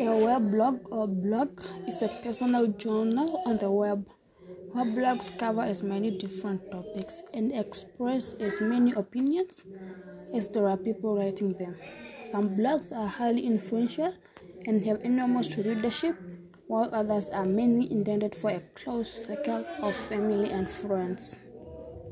A web blog or blog is a personal journal on the web. Web blogs cover as many different topics and express as many opinions as there are people writing them. Some blogs are highly influential and have enormous readership, while others are mainly intended for a close circle of family and friends.